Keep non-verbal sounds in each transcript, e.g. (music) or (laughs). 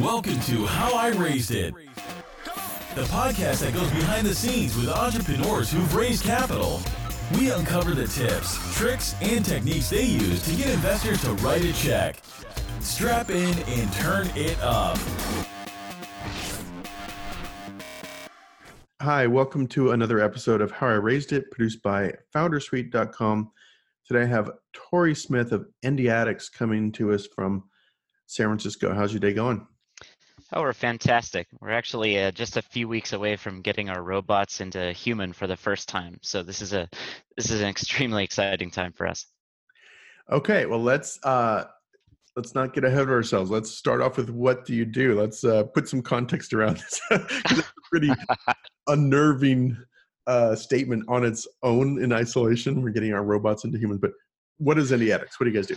Welcome to How I Raised It, the podcast that goes behind the scenes with entrepreneurs who've raised capital. We uncover the tips, tricks, and techniques they use to get investors to write a check. Strap in and turn it up. Hi, welcome to another episode of How I Raised It, produced by Foundersuite.com. Today I have Torrey Smith of Endiatx coming to us from San Francisco. How's your day going? Oh, we're fantastic. We're actually uh, just a few weeks away from getting our robots into human for the first time. So this is a this is an extremely exciting time for us. Okay, well let's uh, let's not get ahead of ourselves. Let's start off with what do you do? Let's uh, put some context around this. (laughs) it's a pretty (laughs) unnerving uh, statement on its own in isolation. We're getting our robots into humans, but what is Endiatx? What do you guys do?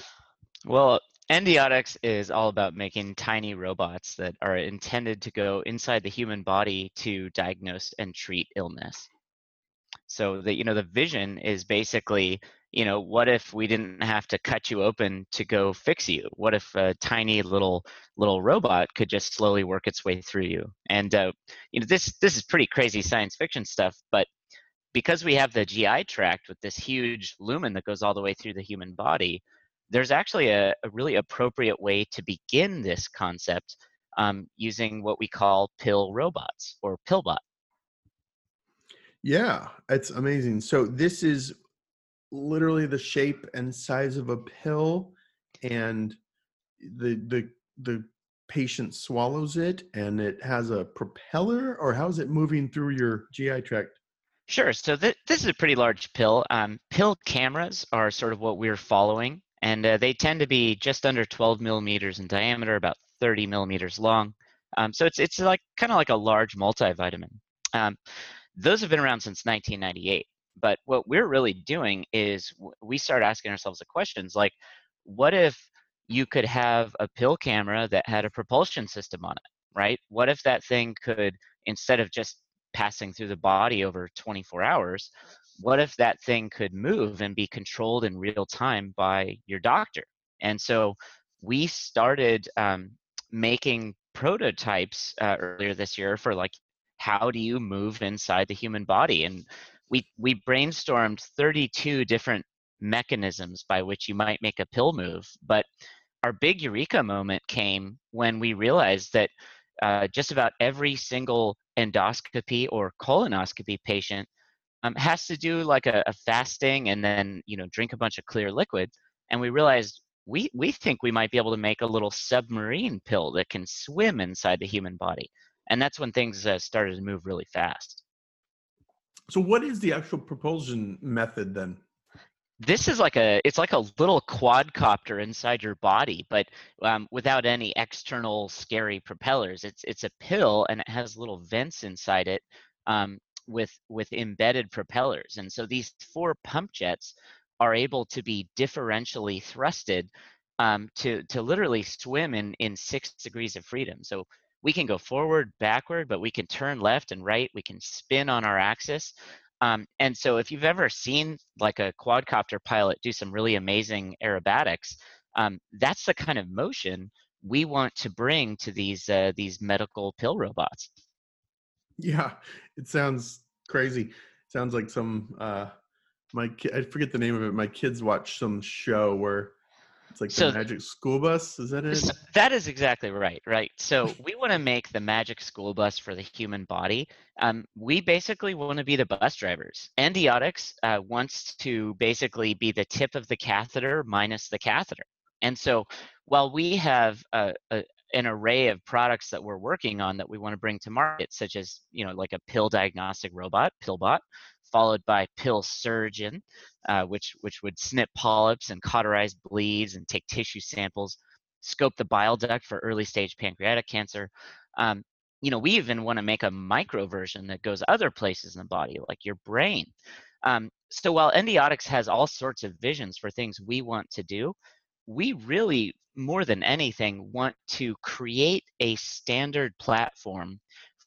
Well, Endiatx is all about making tiny robots that are intended to go inside the human body to diagnose and treat illness. So that you know the vision is basically you know what if we didn't have to cut you open to go fix you what if a tiny little little robot could just slowly work its way through you and uh, you know this this is pretty crazy science fiction stuff but because we have the gi tract with this huge lumen that goes all the way through the human body there's actually a, a really appropriate way to begin this concept um, using what we call pill robots or pillbot. Yeah, it's amazing. So this is literally the shape and size of a pill, and the the the patient swallows it, and it has a propeller, or how is it moving through your GI tract? Sure. So th- this is a pretty large pill. Um, pill cameras are sort of what we're following and uh, they tend to be just under 12 millimeters in diameter, about 30 millimeters long. Um, so it's it's like kind of like a large multivitamin. Um, those have been around since 1998. But what we're really doing is we start asking ourselves the questions like, what if you could have a pill camera that had a propulsion system on it, right? What if that thing could, instead of just passing through the body over 24 hours, what if that thing could move and be controlled in real time by your doctor? And so we started um, making prototypes uh, earlier this year for like how do you move inside the human body and we we brainstormed 32 different mechanisms by which you might make a pill move but our big eureka moment came when we realized that uh, just about every single endoscopy or colonoscopy patient um, has to do like a, a fasting and then you know drink a bunch of clear liquid and we realized we we think we might be able to make a little submarine pill that can swim inside the human body and that's when things uh, started to move really fast. So what is the actual propulsion method then? This is like a it's like a little quadcopter inside your body but um, without any external scary propellers. It's it's a pill and it has little vents inside it um, with with embedded propellers. And so these four pump jets are able to be differentially thrusted um, to to literally swim in in six degrees of freedom. So we can go forward backward but we can turn left and right. We can spin on our axis. Um, and so if you've ever seen like a quadcopter pilot do some really amazing aerobatics um, that's the kind of motion we want to bring to these uh, these medical pill robots yeah, it sounds crazy. Sounds like some uh my ki- I forget the name of it. My kids watch some show where it's like So- the Magic School Bus. Is that it? So that is exactly right, right? So we want to make the magic school bus for the human body. Um, we basically want to be the bus drivers. Endiatx uh, wants to basically be the tip of the catheter minus the catheter. And so while we have a, a, an array of products that we're working on that we want to bring to market, such as you know like a pill diagnostic robot, PillBot, followed by Pill Surgeon, uh, which which would snip polyps and cauterize bleeds and take tissue samples, scope the bile duct for early stage pancreatic cancer. Um, you know, we even want to make a micro version that goes other places in the body, like your brain. Um, so while Endiatx has all sorts of visions for things we want to do, we really more than anything want to create a standard platform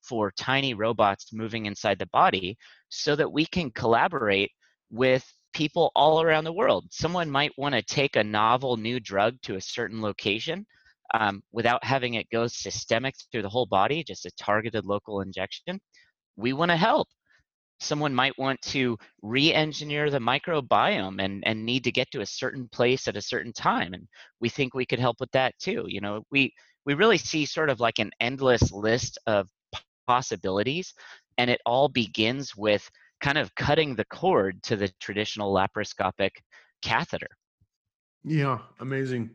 for tiny robots moving inside the body so that we can collaborate with people all around the world. Someone might want to take a novel new drug to a certain location. um, without having it go systemic through the whole body, just a targeted local injection, we want to help. Someone might want to re-engineer the microbiome and, and need to get to a certain place at a certain time. And we think we could help with that too. You know, we we really see sort of like an endless list of possibilities. And it all begins with kind of cutting the cord to the traditional laparoscopic catheter. Yeah, amazing.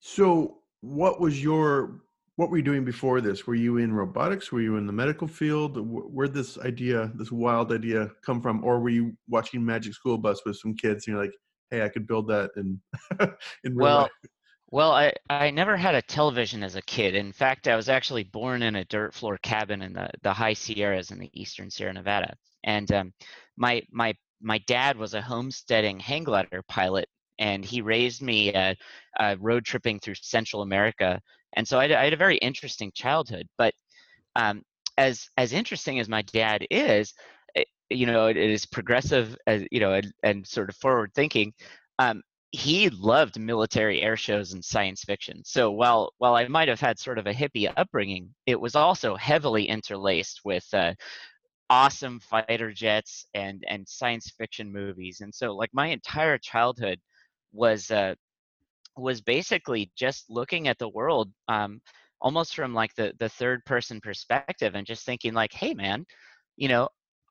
So, what was your what were you doing before this? Were you in robotics? Were you in the medical field? Where did this idea, this wild idea, come from? Or were you watching Magic School Bus with some kids and you're like, "Hey, I could build that in (laughs) in real well, life"? Well, I, I never had a television as a kid. In fact, I was actually born in a dirt floor cabin in the, the high Sierras in the eastern Sierra Nevada. And um, my my my dad was a homesteading hang glider pilot, and he raised me uh, uh, road tripping through Central America. And so I had, I had a very interesting childhood. But um, as as interesting as my dad is, it, eh, you know, it, it is progressive, as you know, and, and sort of forward thinking. Um, he loved military air shows and science fiction. So while while I might have had sort of a hippie upbringing, it was also heavily interlaced with uh, awesome fighter jets and and science fiction movies. And so like my entire childhood was uh, was basically just looking at the world um, almost from like the the third person perspective and just thinking like, hey man, you know,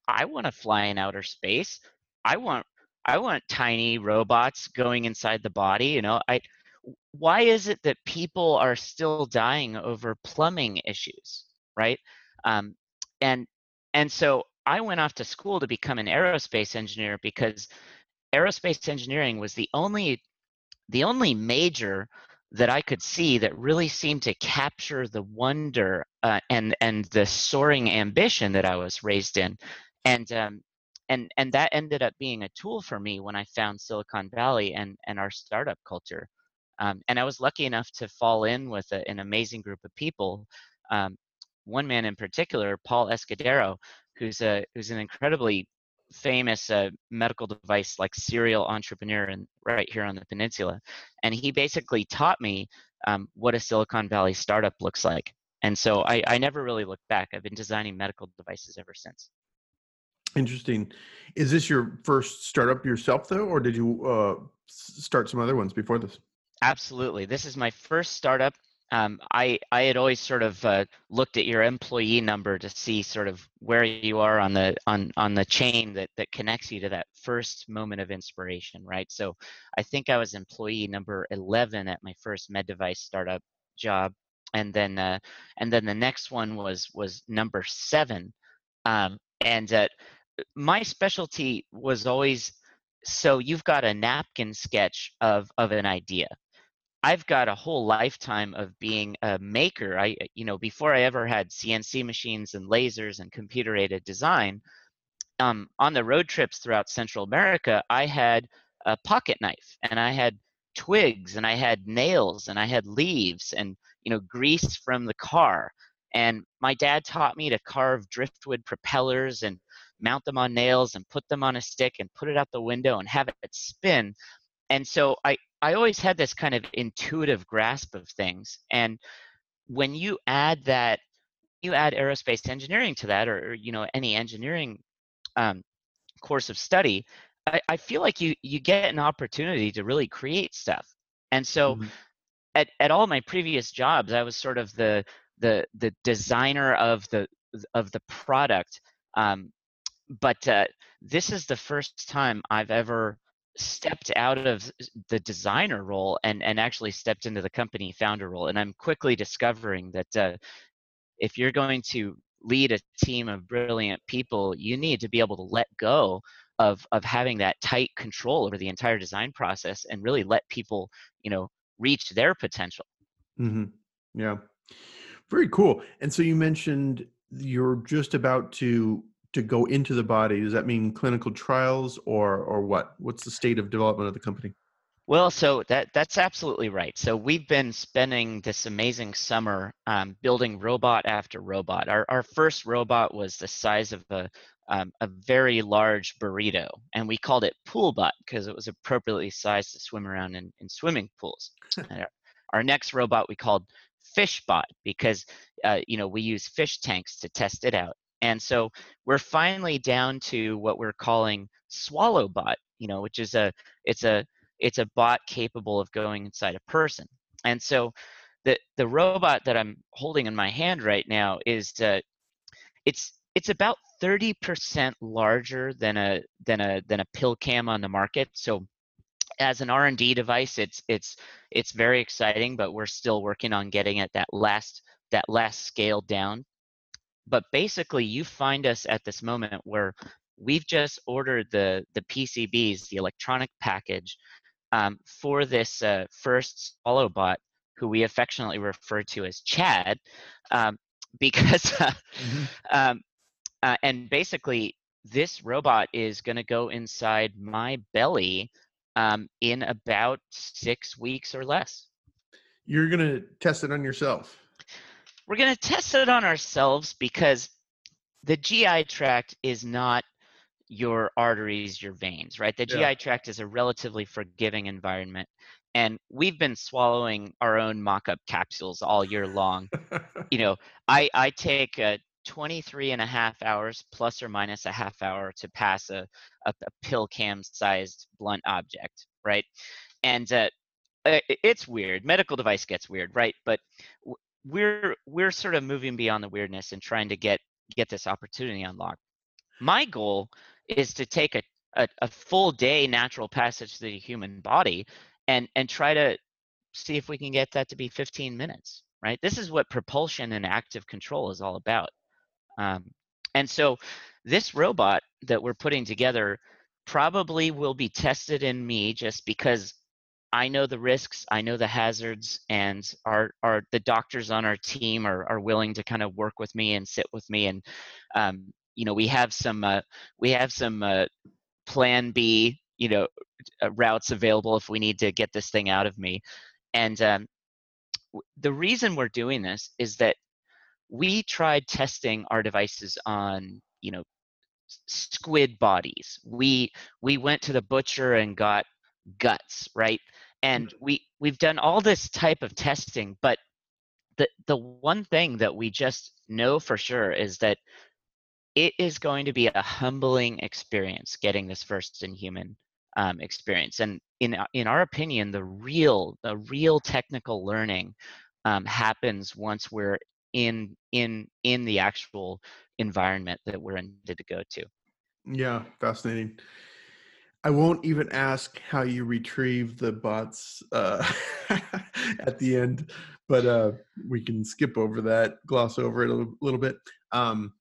I want to fly in outer space. I want I want tiny robots going inside the body. You know, I why is it that people are still dying over plumbing issues, right? Um, and and so I went off to school to become an aerospace engineer because aerospace engineering was the only the only major that I could see that really seemed to capture the wonder uh, and and the soaring ambition that I was raised in, and um, and and that ended up being a tool for me when I found Silicon Valley and and our startup culture. Um, and I was lucky enough to fall in with a, an amazing group of people. Um, one man in particular, Paul Escudero, who's a who's an incredibly famous uh, medical device like serial entrepreneur and right here on the peninsula, and he basically taught me um, what a Silicon Valley startup looks like. And so I, I never really looked back. I've been designing medical devices ever since. Interesting. Is this your first startup yourself, though, or did you uh, start some other ones before this? Absolutely. This is my first startup. Um, I I had always sort of uh, looked at your employee number to see sort of where you are on the on on the chain that that connects you to that first moment of inspiration, right? So I think I was employee number 11 at my first med device startup job, and then uh, and then the next one was was number seven, um, and uh, my specialty was always so you've got a napkin sketch of of an idea i've got a whole lifetime of being a maker i you know before i ever had cnc machines and lasers and computer aided design um, on the road trips throughout central america i had a pocket knife and i had twigs and i had nails and i had leaves and you know grease from the car and my dad taught me to carve driftwood propellers and mount them on nails and put them on a stick and put it out the window and have it spin. And so I, I always had this kind of intuitive grasp of things. And when you add that, you add aerospace engineering to that, or, or you know any engineering um, course of study, I, I, feel like you you get an opportunity to really create stuff. And so, mm-hmm. at at all my previous jobs, I was sort of the the the designer of the of the product um, but uh, this is the first time I've ever stepped out of the designer role and and actually stepped into the company founder role and i'm quickly discovering that uh, if you're going to lead a team of brilliant people you need to be able to let go of of having that tight control over the entire design process and really let people you know reach their potential. Mm-hmm. yeah. Very cool. And so you mentioned you're just about to to go into the body does that mean clinical trials or or what? What's the state of development of the company? Well so that that's absolutely right. So we've been spending this amazing summer um, building robot after robot. Our, our first robot was the size of a um, a very large burrito and we called it PoolBot because it was appropriately sized to swim around in, in swimming pools. (laughs) Our next robot we called Fishbot because uh, you know we use fish tanks to test it out. And so we're finally down to what we're calling SwallowBot, you know, which is a it's a it's a bot capable of going inside a person. And so the the robot that I'm holding in my hand right now is uh, it's it's about 30% larger than a than a than a pill cam on the market. So as an R&D device, it's it's it's very exciting, but we're still working on getting it that last that last scale down. But basically, you find us at this moment where we've just ordered the the PCBs, the electronic package, um, for this uh, first SwallowBot, who we affectionately refer to as Chad, um, (laughs) because uh, mm-hmm. um, uh, and basically this robot is going to go inside my belly um, in about six weeks or less. You're going to test it on yourself. We're going to test it on ourselves because the GI tract is not your arteries, your veins, right? The yeah. GI tract is a relatively forgiving environment. And we've been swallowing our own mock up capsules all year long. (laughs) you know, I, I take uh, 23 and a half hours plus or minus a half hour to pass a, a, a pill cam sized blunt object, right? And uh, it's weird. Medical device gets weird, right? But we're we're sort of moving beyond the weirdness and trying to get get this opportunity unlocked. My goal is to take a, a, a full day natural passage through the human body and and try to see if we can get that to be 15 minutes right this is what propulsion and active control is all about um, and so this robot that we're putting together probably will be tested in me just because I know the risks, I know the hazards, and our, our the doctors on our team are, are willing to kind of work with me and sit with me. And um, you know, we have some uh, we have some uh, plan B, you know, uh, routes available if we need to get this thing out of me. And um, the reason we're doing this is that we tried testing our devices on you know squid bodies we we went to the butcher and got guts right? And mm. we we've done all this type of testing but the the one thing that we just know for sure is that it is going to be a humbling experience getting this first in human um, experience. And in in our opinion the real the real technical learning um, happens once we're in in in the actual environment that we're intended to go to. Yeah fascinating i won't even ask how you retrieve the bots uh, (laughs) at the end but uh, we can skip over that gloss over it a little, little bit. Um,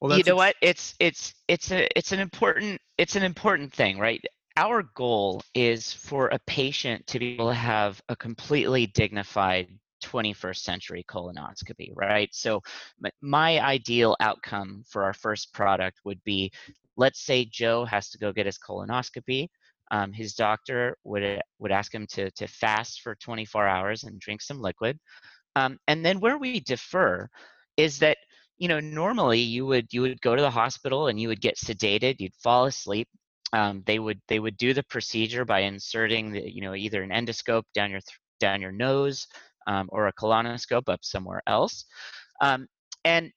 well you know what? It's it's it's a it's an important it's an important thing right? Our goal is for a patient to be able to have a completely dignified 21st century colonoscopy, right? So, my ideal outcome for our first product would be let's say Joe has to go get his colonoscopy. Um, his doctor would would ask him to to fast for 24 hours and drink some liquid. Um, and then where we defer is that you know normally you would you would go to the hospital and you would get sedated, you'd fall asleep. Um, they would they would do the procedure by inserting the you know either an endoscope down your th- down your nose um, or a colonoscope up somewhere else. Um, and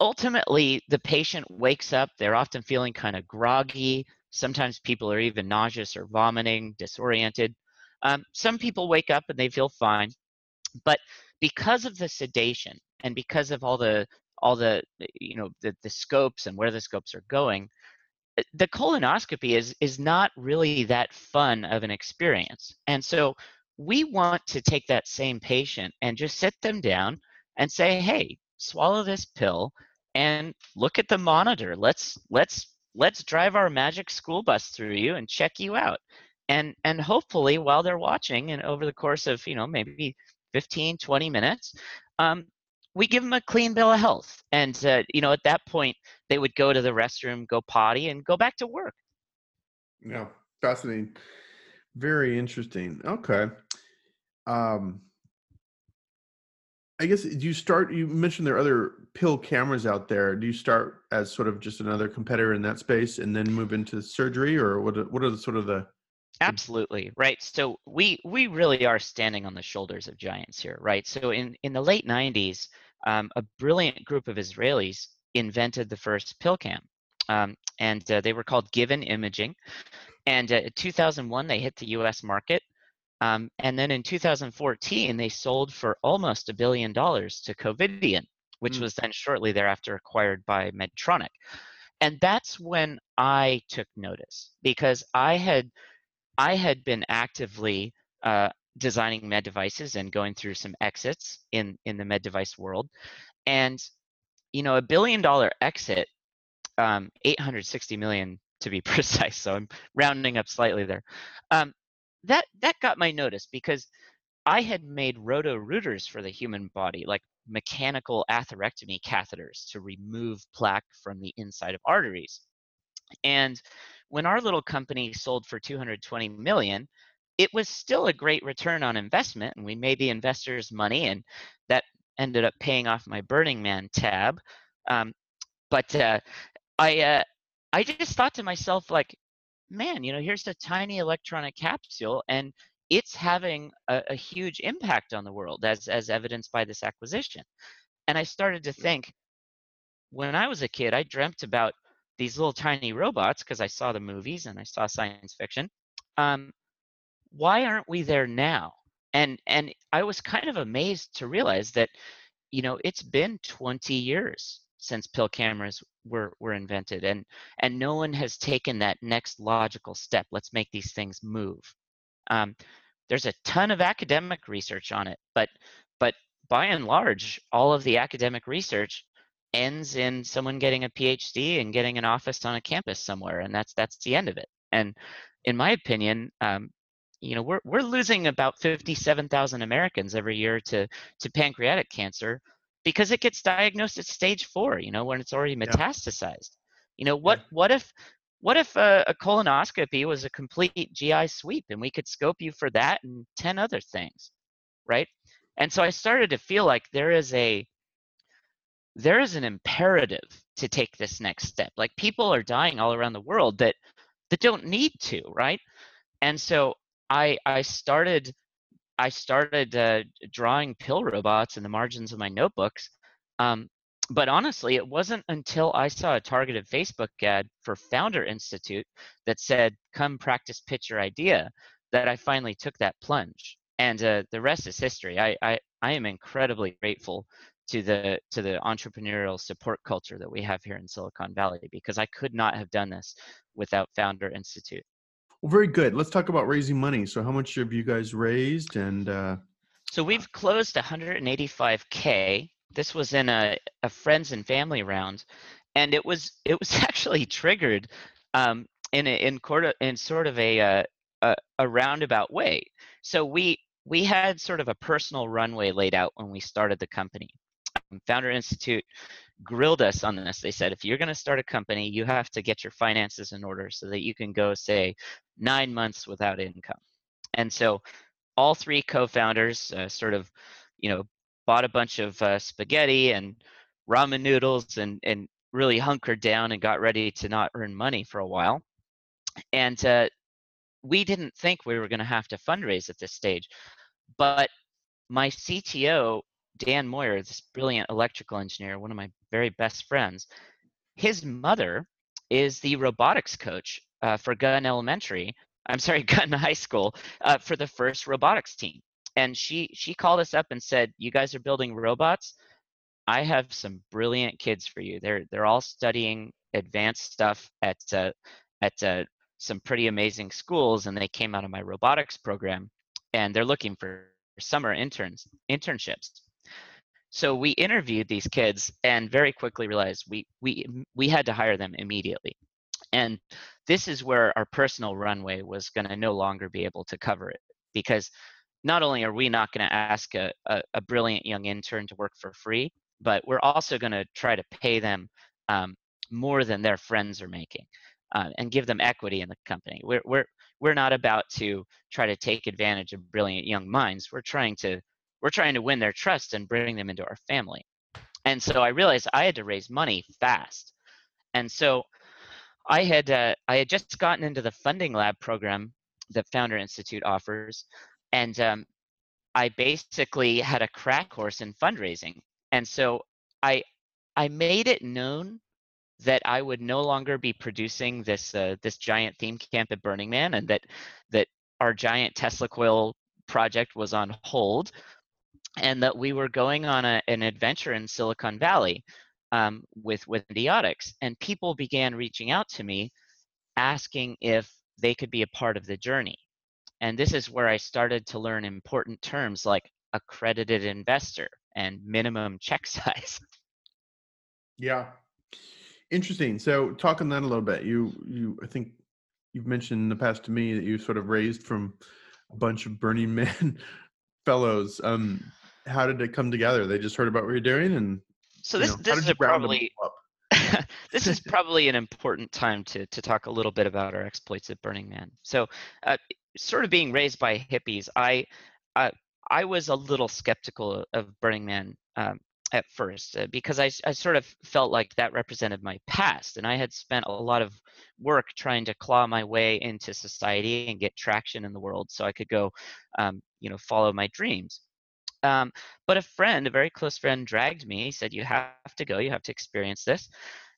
ultimately, the patient wakes up, they're often feeling kind of groggy. Sometimes people are even nauseous or vomiting, disoriented. Um, some people wake up and they feel fine. But because of the sedation and because of all the all the you know the, the scopes and where the scopes are going eh, the colonoscopy is is not really that fun of an experience and so we want to take that same patient and just sit them down and say, hey, swallow this pill and look at the monitor. Let's let's let's drive our magic school bus through you and check you out. And and hopefully while they're watching and over the course of, you know, maybe 15, 20 minutes, um, we give them a clean bill of health. And, uh, you know, at that point, they would go to the restroom, go potty, and go back to work. Yeah, fascinating. Very interesting. Okay. Um, I guess do you start? You mentioned there are other pill cameras out there. Do you start as sort of just another competitor in that space and then move into surgery, or what? What are the sort of the Absolutely right. So we we really are standing on the shoulders of giants here, right? So in in the late '90s, um, a brilliant group of Israelis invented the first pill cam, um, and uh, they were called Given Imaging. And uh, in 2001, they hit the U.S. market, um, and then in 2014, they sold for almost a billion dollars to Covidien, which mm. was then shortly thereafter acquired by Medtronic. And that's when I took notice because I had I had been actively uh, designing med devices and going through some exits in in the med device world, and you know a billion dollar exit, um, 860 million to be (laughs) precise. So I'm rounding up slightly there. Um, that that got my notice because I had made roto rooters for the human body, like mechanical atherectomy catheters to remove plaque from the inside of arteries. And when our little company sold for 220 million, it was still a great return on investment and we made the investors money and that ended up paying off my Burning Man tab. Um, but uh, I, uh, I just thought to myself, like, man, you know, here's a tiny electronic capsule and it's having a, a huge impact on the world as, as evidenced by this acquisition. And I started to think, when I was a kid, I dreamt about these little tiny robots because I saw the movies and I saw science fiction. Um, why aren't we there now? And and I was kind of amazed to realize that, you know, it's been 20 years since pill cameras were were invented, and and no one has taken that next logical step. Let's make these things move. Um, there's a ton of academic research on it, but but by and large, all of the academic research ends in someone getting a PhD and getting an office on a campus somewhere, and that's that's the end of it. And in my opinion, um, you know, we're we're losing about 57,000 Americans every year to to pancreatic cancer because it gets diagnosed at stage four. You know, when it's already metastasized. You know, what what if what if a, a, colonoscopy was a complete GI sweep and we could scope you for that and 10 other things, right? And so I started to feel like there is a there is an imperative to take this next step. Like people are dying all around the world that that don't need to, right? And so I I started I started uh, drawing pill robots in the margins of my notebooks. Um, but honestly, it wasn't until I saw a targeted Facebook ad for Founder Institute that said, "Come practice pitch your idea," that I finally took that plunge. And uh, the rest is history. I, I I am incredibly grateful to the to the entrepreneurial support culture that we have here in Silicon Valley because I could not have done this without Founder Institute. Well, very good. Let's talk about raising money. So, how much have you guys raised? And uh... so we've closed 185k. This was in a, a friends and family round, and it was it was (laughs) actually triggered um, in a, in, in sort of a, uh, a a roundabout way. So we we had sort of a personal runway laid out when we started the company. Founder Institute grilled us on this. They said, if you're going to start a company, you have to get your finances in order so that you can go, say, nine months without income. And so all three co-founders uh, sort of, you know, bought a bunch of uh, spaghetti and ramen noodles and, and really hunkered down and got ready to not earn money for a while. And uh, we didn't think we were going to have to fundraise at this stage. But my CTO Dan Moyer, this brilliant electrical engineer, one of my very best friends, his mother is the robotics coach uh, for Gunn Elementary. I'm sorry, (laughs) Gunn High School uh, for the first robotics team. And she she called us up and said, "You guys are building robots. I have some brilliant kids for you. They're they're all studying advanced stuff at uh, at uh, some pretty amazing schools, and they came out of my robotics program, and they're looking for summer interns internships." So we interviewed these kids and very quickly realized we we we had to hire them immediately. And this is where our personal runway was going to no longer be able to cover it because not only are we not going to ask a, a, a, brilliant young intern to work for free, but we're also going to try to pay them um, more than their friends are making uh, and give them equity in the company. We're, we're, we're not about to try to take advantage of brilliant young minds. We're trying to we're trying to win their trust and bring them into our family. And so I realized I had to raise money fast. And so I had uh, I had just gotten into the funding lab program the Founder Institute offers, and um, I basically had a crack course in fundraising, and so I I made it known that I would no longer be producing this uh, this giant theme camp at Burning Man, and that that our giant Tesla coil project was on hold, and that we were going on a, an adventure in Silicon Valley um, with with Endiatx, and people began reaching out to me, asking if they could be a part of the journey, and this is where I started to learn important terms like accredited investor and minimum check (laughs) size. Yeah, Interesting. So talk on that a little bit. You you I think you've mentioned in the past to me that you sort of raised from a bunch of Burning Man (laughs) fellows. Um, how did it come together? They just heard about what you're doing, and so this know, (laughs) this is probably this (laughs) is probably an important time to to talk a little bit about our exploits at Burning Man. So, uh, sort of being raised by hippies, I uh, I was a little skeptical of Burning Man um, at first uh, because I, I sort of felt like that represented my past and i had spent a lot of work trying to claw my way into society and get traction in the world so i could go um, you know follow my dreams um, but a friend a very close friend dragged me he said you have to go you have to experience this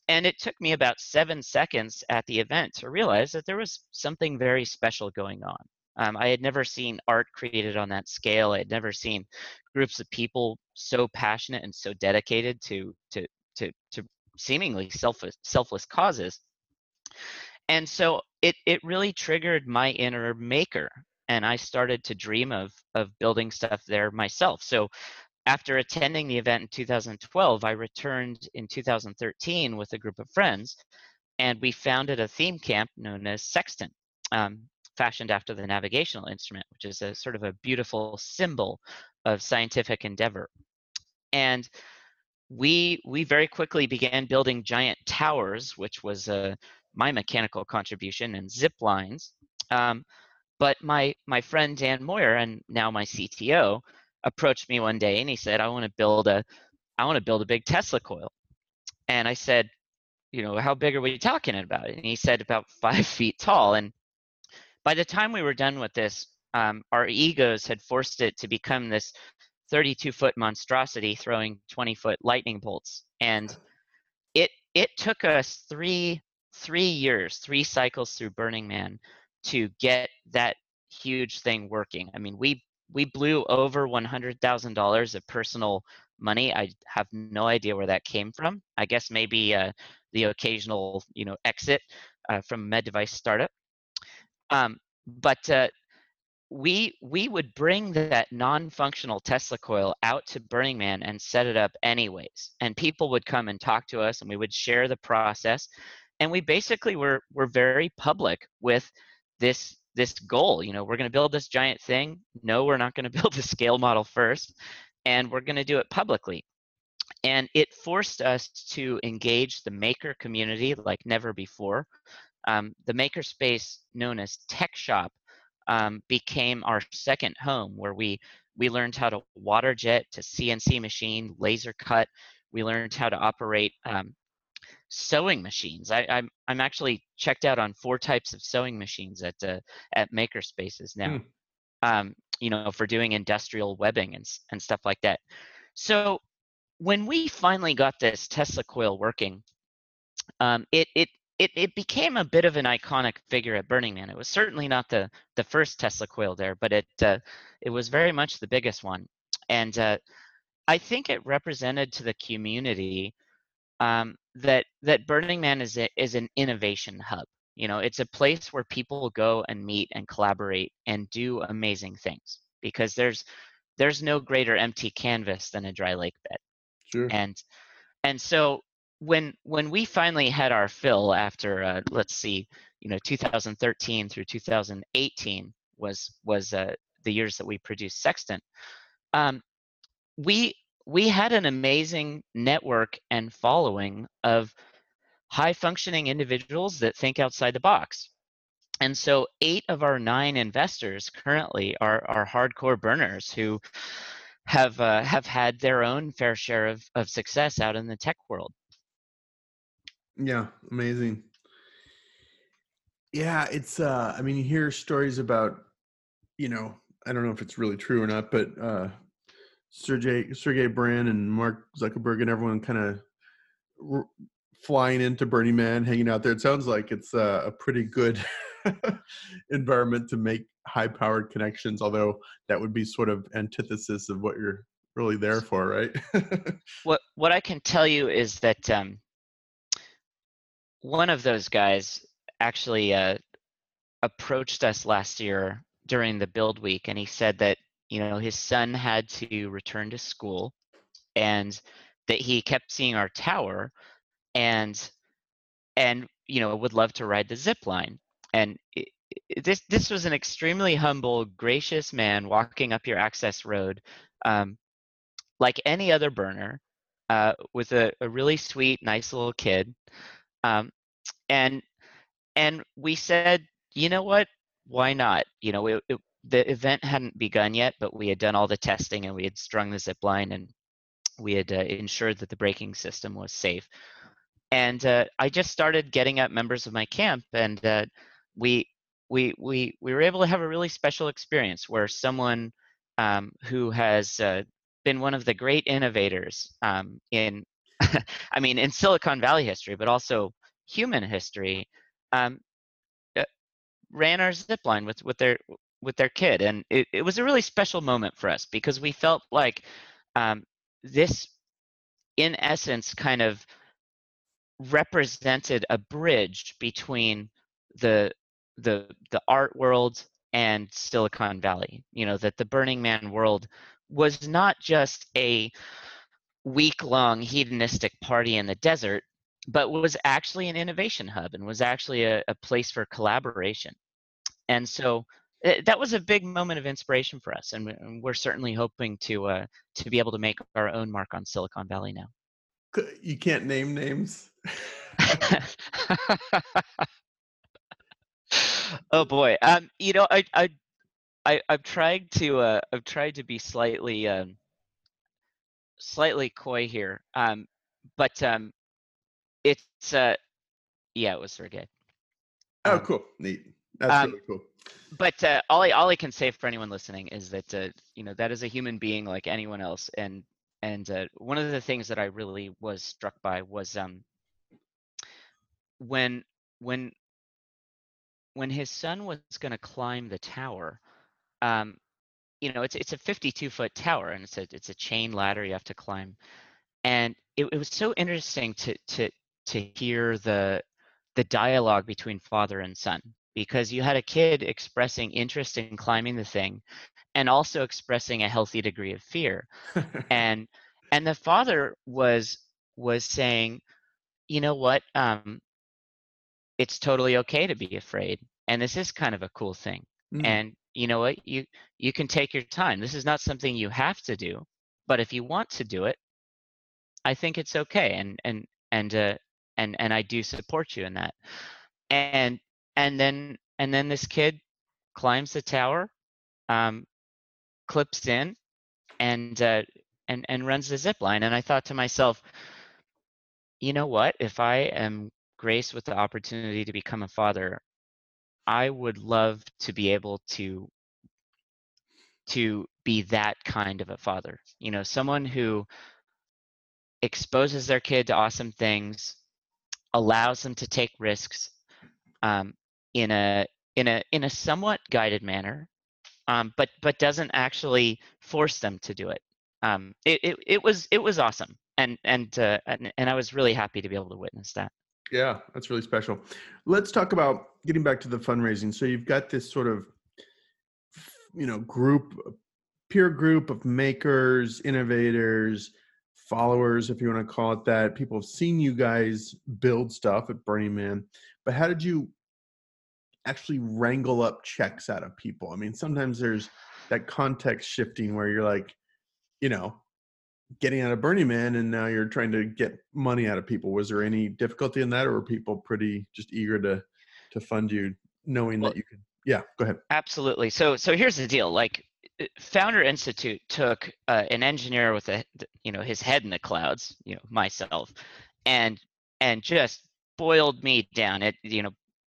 and it took me about seven seconds at the event to realize that there was something very special going on um, I had never seen art created on that scale. I had never seen groups of people so passionate and so dedicated to to to to seemingly selfless selfless causes. And so it it really triggered my inner maker, and I started to dream of of building stuff there myself. So after attending the event in 2012, I returned in 2013 with a group of friends, and we founded a theme camp known as Sextant. Um, fashioned after the navigational instrument, which is a sort of a beautiful symbol of scientific endeavor. And we we very quickly began building giant towers, which was uh, my mechanical contribution, and zip lines. Um, but my my friend Dan Moyer, and now my CTO, approached me one day and he said, "I want to build a I want to build a big Tesla coil." And I said, "You know, how big are we talking about?" And he said, "About (laughs) five feet tall." And by the time we were done with this, um, our egos had forced it to become this 32 foot monstrosity throwing 20 foot lightning bolts. And it it took us three three years, three cycles through Burning Man to get that huge thing working. I mean, we we blew over $100,000 of personal money. I have no idea where that came from. I guess maybe uh, the occasional, you know, exit uh, from a med device startup. Um, but uh, we we would bring that non-functional Tesla coil out to Burning Man and set it up anyways, and people would come and talk to us, and we would share the process, and we basically were were very public with this this goal. You know, we're going to build this giant thing. No, we're not going (laughs) to build the scale model first, and we're going to do it publicly. And it forced us to engage the maker community like never before. Um, the makerspace known as Tech Shop um, became our second home where we we learned how to water jet to CNC machine, laser cut. We learned how to operate um, sewing machines. I, am I'm, I'm actually checked out on four types of sewing machines at uh, at makerspaces now. Hmm. Um, you know, for doing industrial webbing and and stuff like that. So when we finally got this Tesla coil working, um, it it it, it became a bit of an iconic figure at Burning Man. It was certainly not the the first Tesla coil there, but it uh, it was very much the biggest one, and uh, I think it represented to the community um, that that Burning Man is a, is an innovation hub. You know, it's a place where people go and meet and collaborate and do amazing things because there's there's no greater empty canvas than a dry lake bed. Sure. And and so when when we finally had our fill after uh, let's see you know 2013 through 2018 was was uh, the years that we produced sextant um, we we had an amazing network and following of high functioning individuals that think outside the box and so eight of our nine investors currently are are hardcore burners who have uh, have had their own fair share of, of success out in the tech world yeah, amazing. Yeah, it's. uh I mean, you hear stories about, you know, I don't know if it's really true or not, but uh Sergey Sergey Brin and Mark Zuckerberg and everyone kind of r- flying into Burning Man, hanging out there. It sounds like it's uh, a pretty good (laughs) environment to make high-powered connections. Although that would be sort of antithesis of what you're really there for, right? (laughs) what what I can tell you is that um, one of those guys actually uh, approached us last year during the build week, and he said that you know his son had to return to school, and that he kept seeing our tower, and and you know would love to ride the zip line, and it, it, this this was an extremely humble, gracious man walking up your access road, um, like any other burner, uh, with a, a really sweet, nice little kid, um, and and we said, you know what? Why not? You know, it, it, the event hadn't begun yet, but we had done all the testing and we had strung the zip line and we had uh, ensured that the braking system was safe. And uh, I just started getting up members of my camp, and uh, we we we we were able to have a really special experience where someone um, who has uh, been one of the great innovators um, in, (laughs) I mean, in Silicon Valley history, but also human history, um, uh, ran our zip line with with their with their kid, and it, it was a really special moment for us because we felt like um, this, in essence, kind of represented a bridge between the the the art world and Silicon Valley. You know that the Burning Man world was not just a week long hedonistic party in the desert, but was actually an innovation hub and was actually a, a place for collaboration. And so that was a big moment of inspiration for us, and we're certainly hoping to uh, to be able to make our own mark on Silicon Valley now. You can't name names. (laughs) oh boy, um, you know, I I I I've tried to uh, I've tried to be slightly um, slightly coy here, um, but um, it's uh, yeah, it was Sergey. Oh, um, cool, neat. That's um, really cool. But uh, all I all I can say for anyone listening is that uh, you know that is a human being like anyone else, and and uh, one of the things that I really was struck by was um when when when his son was going to climb the tower, um, you know, it's it's a 52 foot tower and it's a it's a chain ladder you have to climb, and it, it was so interesting to to to hear the the dialogue between father and son because you had a kid expressing interest in climbing the thing and also expressing a healthy degree of fear (laughs) and and the father was was saying you know what um it's totally okay to be afraid and this is kind of a cool thing mm. and you know what you you can take your time this is not something you have to do but if you want to do it i think it's okay and and and uh and and I do support you in that. And and then and then this kid climbs the tower, um, clips in, and uh, and and runs the zip line. And I thought to myself, you know what? If I am graced with the opportunity to become a father, I would love to be able to to be that kind of a father. You know, someone who exposes their kid to awesome things, allows them to take risks um, in a in a in a somewhat guided manner, um, but but doesn't actually force them to do it. Um, it, it it was it was awesome, and and, uh, and and I was really happy to be able to witness that. Yeah, that's really special. Let's talk about getting back to the fundraising. So you've got this sort of you know group peer group of makers, innovators, followers, if you want to call it that. People have seen you guys build stuff at Burning Man, but how did you actually wrangle up checks out of people? I mean, sometimes there's that context shifting where you're like, you know, getting out of Burning Man and now you're trying to get money out of people. Was there any difficulty in that or were people pretty just eager to to fund you knowing well, that you could yeah, go ahead. Absolutely. So so here's the deal. Like uh, Founder Institute took uh, an engineer with a you know his head in the clouds, you know myself, and and just boiled me down. It you know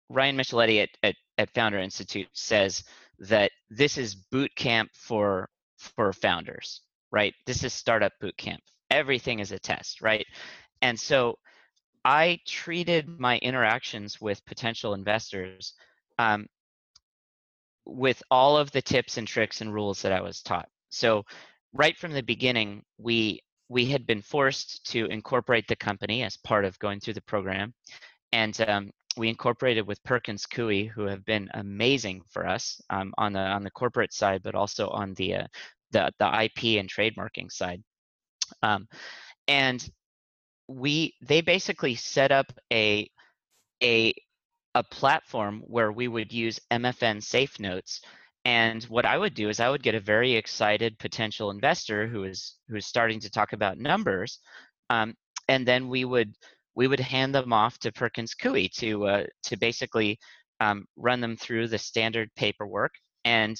Ryan Micheletti at, at, at Founder Institute says that this is boot camp for for founders, right? This is startup boot camp. Everything is a test, right? And so I treated my interactions with potential investors um, with all of the tips and tricks and rules that I was taught. So right from the beginning, we we had been forced to incorporate the company as part of going through the program, and um, we incorporated with Perkins Coie, who have been amazing for us um, on the on the corporate side, but also on the uh, the the IP and trademarking side. Um, and we they basically set up a a a platform where we would use MFN safe notes. And what I would do is I would get a very excited potential investor who is who is starting to talk about numbers, um, and then we would we would hand them off to Perkins Coie to uh, to basically um, run them through the standard paperwork. And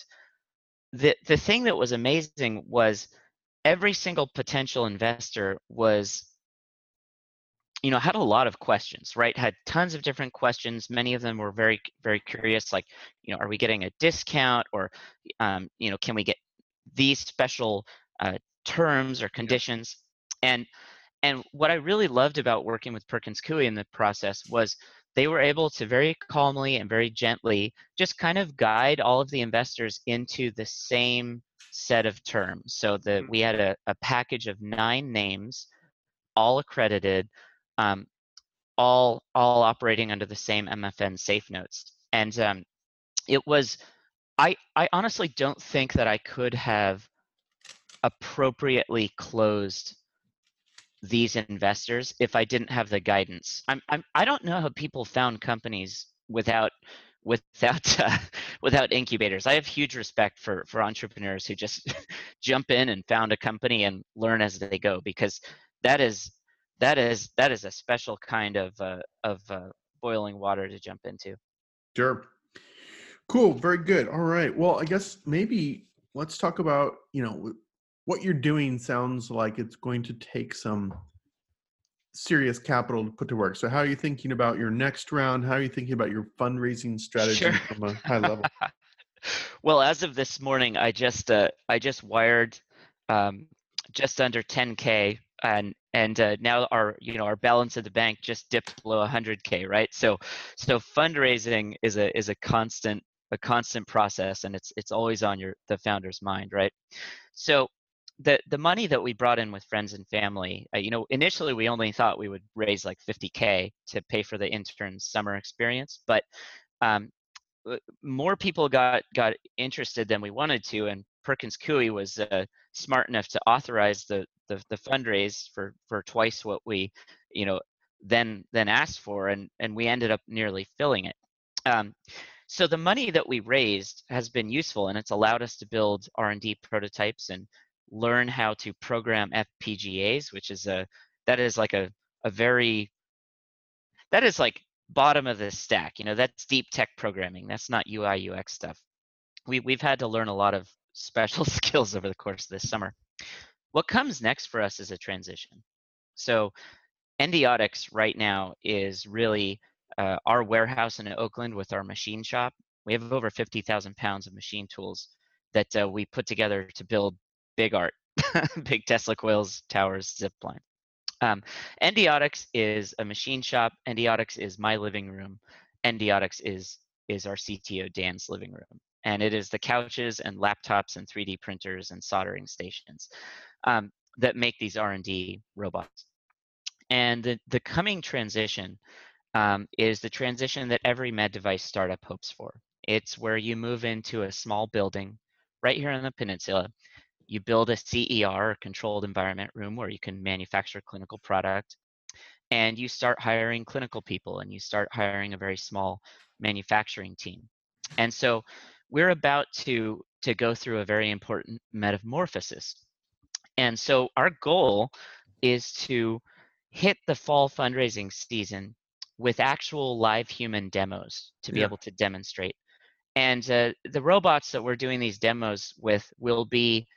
the the thing that was amazing was every single potential investor was you know had a lot of questions right? Had tons of different questions. Many of them were very very curious like you know are we getting a discount? or um, you know can we get these special uh, terms or conditions? And and what I really loved about working with Perkins Coie in the process was they were able to very calmly and very gently just kind of guide all of the investors into the same set of terms. So that mm-hmm. we had a, a package of nine names, all accredited, um, all all operating under the same MFN safe notes. And um, it was, I I honestly don't think that I could have appropriately closed these investors if I didn't have the guidance. I'm, I'm I don't know how people found companies without without (laughs) uh, without incubators. I have huge respect for for entrepreneurs who just (laughs) jump in and found a company and learn as they go because that is that is that is a special kind of uh, of uh, boiling water to jump into. Sure. Cool. Very good. All right. Well, I guess maybe let's talk about you know what you're doing sounds like it's going to take some serious capital to put to work. So how are you thinking about your next round? How are you thinking about your fundraising strategy sure. from a high level? (laughs) well, as of this morning, I just uh, I just wired um, just under 10k and and uh, now our you know our balance at the bank just dipped below 100k right so so fundraising is a is a constant a constant process and it's it's always on your the founder's mind right so the the money that we brought in with friends and family, uh, you know, initially we only thought we would raise like 50k to pay for the intern's summer experience, but um, uh, more people got got interested than we wanted to, and Perkins Coie was uh, smart enough to authorize the, the the fundraise for for twice what we, you know, then then asked for, and and we ended up nearly filling it. Um, so the money that we raised has been useful, and it's allowed us to build R&D prototypes and learn how to program FPGAs, which is a that is like a a very that is like bottom of the stack. You know, that's deep tech programming. That's not UI UX stuff. We we've had to learn a lot of (laughs) special skills over the course of this summer. What comes next for us is a transition. So Endiatx right now is really uh, our warehouse in Oakland with our machine shop. We have over 50,000 pounds of machine tools that uh, we put together to build big art, (laughs) big Tesla coils, towers, zip line. Um, Endiatx is a machine shop. Endiatx is my living room. Endiatx is is our CTO Dan's living room, and it is the couches and laptops and 3D printers and soldering stations um, that make these R&D robots. And the the coming transition um, is the transition that every med device startup hopes for. It's where you move into a small building right here on the peninsula you build a CER, controlled environment room, where you can manufacture clinical product, and you start hiring clinical people, and you start hiring a very small manufacturing team. And so we're about to to go through a very important metamorphosis. And so our goal is to hit the fall fundraising season with actual live human demos to be yeah. able to demonstrate. And uh, the robots that we're doing these demos with will be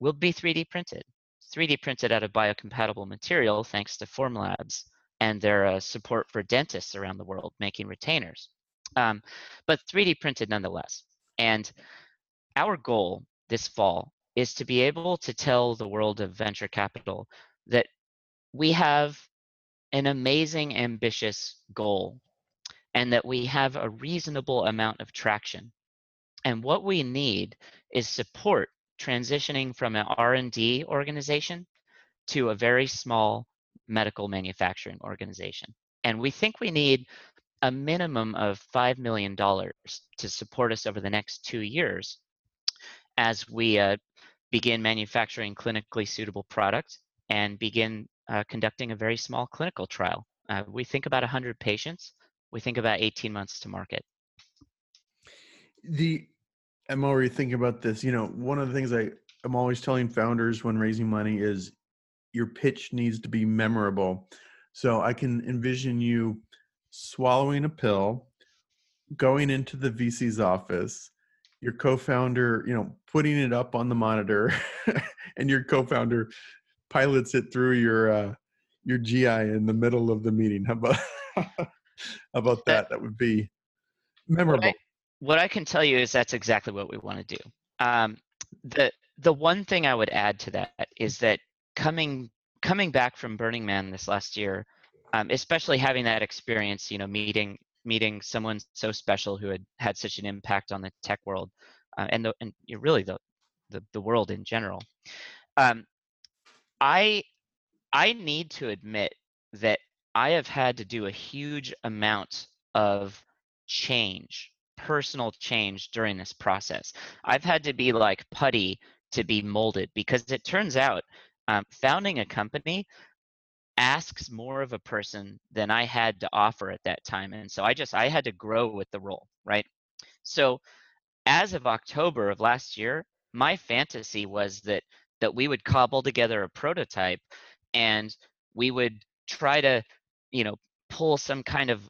will be 3D printed. 3D printed out of biocompatible material thanks to Formlabs and their uh, support for dentists around the world making retainers. um, but 3D printed nonetheless. And our goal this fall is to be able to tell the world of venture capital that we have an amazing, ambitious goal and that we have a reasonable amount of traction. And what we need is support transitioning from an R&D organization to a very small medical manufacturing organization. And we think we need a minimum of $5 million to support us over the next two years as we uh, begin manufacturing clinically suitable products and begin uh, conducting a very small clinical trial. Uh, we think about 100 patients. We think about 18 months to market. The I'm already thinking about this. You know, one of the things I I'm always telling founders when raising money is your pitch needs to be memorable. So I can envision you swallowing a pill, going into the VC's office, your co-founder, you know, putting it up on the monitor, (laughs) and your co-founder pilots it through your uh, your GI in the middle of the meeting. How about (laughs) how about that? That would be memorable. What I, can tell you is that's exactly what we want to do. Um, the the one thing I would add to that is that coming coming back from Burning Man this last year, um, especially having that experience, you know, meeting meeting someone so special who had had such an impact on the tech world uh, and the and really the, the the world in general. Um, I I need to admit that I have had to do a huge amount of change, personal change during this process. I've had to be like putty to be molded because it turns out um, founding a company asks more of a person than I had to offer at that time. And so I just, I had to grow with the role, right? So as of October of last year, my fantasy was that that we would cobble together a prototype and we would try to, you know, pull some kind of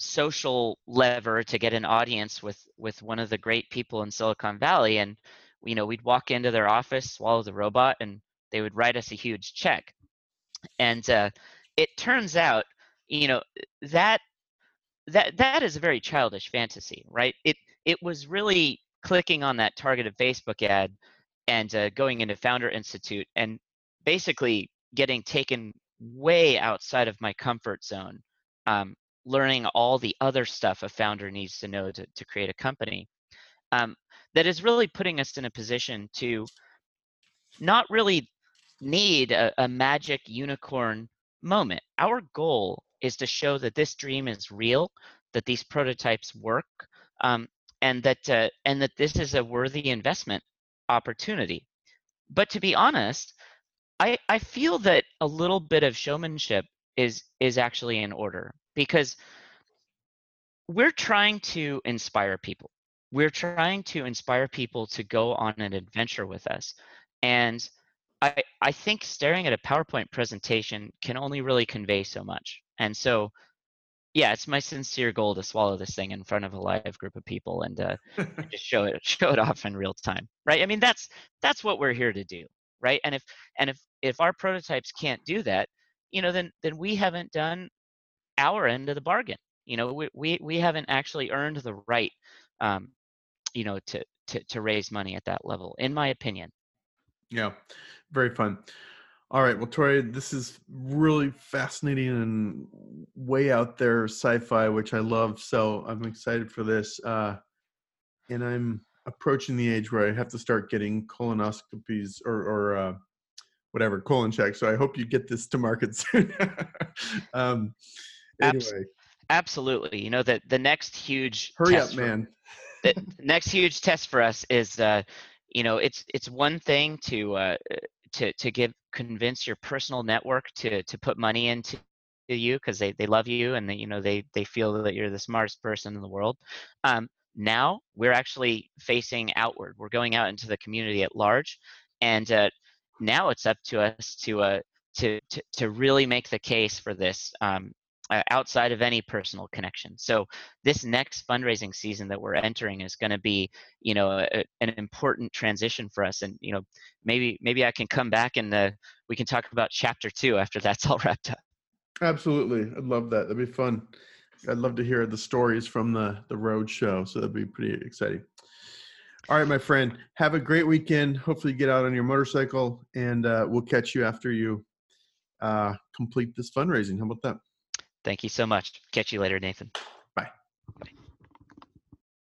social lever to get an audience with with one of the great people in Silicon Valley and you know we'd walk into their office swallow the robot and they would write us a huge check. And uh, it turns out you know that that that is a very childish fantasy right? It it was really clicking on that targeted facebook ad and uh, going into founder institute and basically getting taken way outside of my comfort zone um, learning all the other stuff a founder needs to know to, to create a company um, that is really putting us in a position to not really need a, a magic unicorn moment. Our goal is to show that this dream is real, that these prototypes work, um, and that uh, and that this is a worthy investment opportunity. But to be honest, I I feel that a little bit of showmanship is is actually in order because we're trying to inspire people. We're trying to inspire people to go on an adventure with us. And I, I think staring at a PowerPoint presentation can only really convey so much. And so, yeah, it's my sincere goal to swallow this thing in front of a live group of people and uh, (laughs) just show it show it off in real time, right? I mean, that's that's what we're here to do, right? And if and if if our prototypes can't do that, you know, then then we haven't done our end of the bargain. You know, we we we haven't actually earned the right, um, you know, to to to raise money at that level, in my opinion. Yeah, very fun. All right, well, Torrey, this is really fascinating and way out there sci-fi, which I love. So I'm excited for this, uh, and I'm approaching the age where I have to start getting colonoscopies or, or uh, whatever colon checks. So I hope you get this to market (laughs) soon. um, anyway, absolutely. You know that the next huge hurry up, man. the (laughs) next huge test for us is uh, you know it's it's one thing to uh, to to give convince your personal network to to put money into you because they, they love you and they you know they they feel that you're the smartest person in the world um, now we're actually facing outward we're going out into the community at large and uh, now it's up to us to uh to to, to really make the case for this um, uh, outside of any personal connection. So this next fundraising season that we're entering is going to be, you know, a, an important transition for us. And you know, maybe maybe I can come back and uh, we can talk about chapter two after that's all (laughs) wrapped up. Absolutely, I'd love that. That'd be fun. I'd love to hear the stories from the the road show. So that'd be pretty exciting. All right, my friend. Have a great weekend. Hopefully, get out on your motorcycle, and uh, we'll catch you after you uh, complete this fundraising. How about that? Thank you so much. Catch you later, Nathan. Bye. Bye.